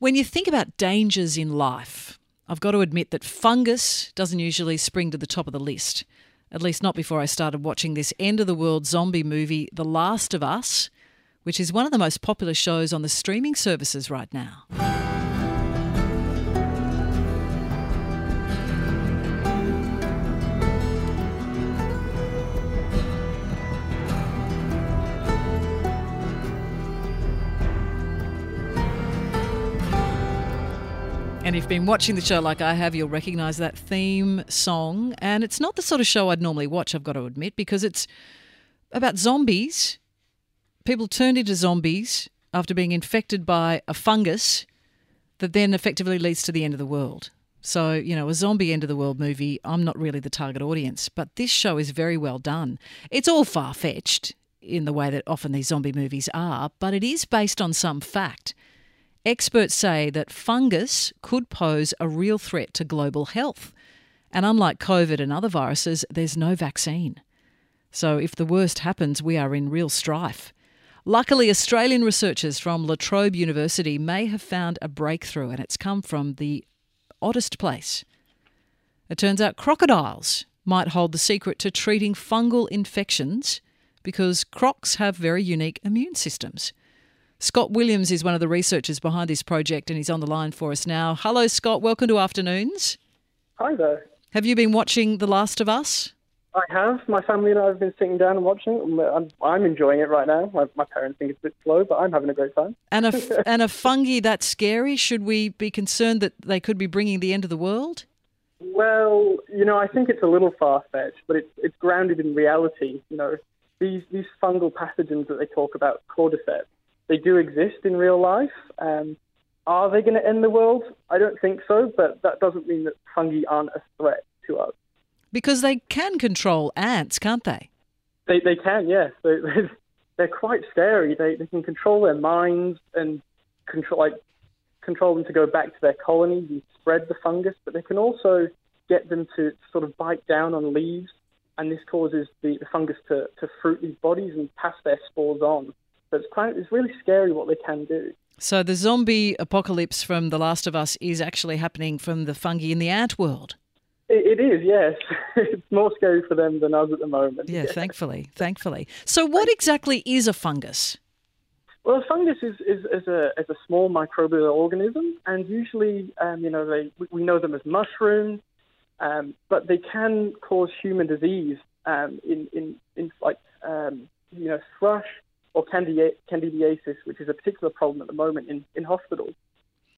When you think about dangers in life, I've got to admit that fungus doesn't usually spring to the top of the list. At least not before I started watching this end of the world zombie movie, The Last of Us, which is one of the most popular shows on the streaming services right now. And if you've been watching the show like I have, you'll recognise that theme song. And it's not the sort of show I'd normally watch, I've got to admit, because it's about zombies. People turned into zombies after being infected by a fungus that then effectively leads to the end of the world. So, you know, a zombie end of the world movie, I'm not really the target audience, but this show is very well done. It's all far fetched in the way that often these zombie movies are, but it is based on some fact. Experts say that fungus could pose a real threat to global health. And unlike COVID and other viruses, there's no vaccine. So if the worst happens, we are in real strife. Luckily, Australian researchers from La Trobe University may have found a breakthrough, and it's come from the oddest place. It turns out crocodiles might hold the secret to treating fungal infections because crocs have very unique immune systems. Scott Williams is one of the researchers behind this project and he's on the line for us now. Hello, Scott. Welcome to Afternoons. Hi there. Have you been watching The Last of Us? I have. My family and I have been sitting down and watching it. I'm, I'm enjoying it right now. My, my, parents think it's a bit slow, but I'm having a great time. And a, and a fungi that scary? Should we be concerned that they could be bringing the end of the world? Well, you know, I think it's a little far fetched, but it's it's grounded in reality. You know, these these fungal pathogens that they talk about, cordyceps, they do exist in real life. Um, are they going to end the world? I don't think so, but that doesn't mean that fungi aren't a threat to us. Because they can control ants, can't they? They, they can, yes. They, they're quite scary. They, they can control their minds and control like control them to go back to their colonies and spread the fungus, but they can also get them to sort of bite down on leaves, and this causes the, the fungus to, to fruit these bodies and pass their spores on. So it's quite it's really scary what they can do. So the zombie apocalypse from The Last of Us is actually happening from the fungi in the ant world. It, it is, yes. it's more scary for them than us at the moment. Yeah, yeah, thankfully, thankfully. So, what exactly is a fungus? Well, a fungus is, is, is, a, is a small microbial organism, and usually, um, you know, they, we know them as mushrooms, um, but they can cause human disease um, in, in, in like, um, you know, thrush or candidiasis, which is a particular problem at the moment in, in hospitals.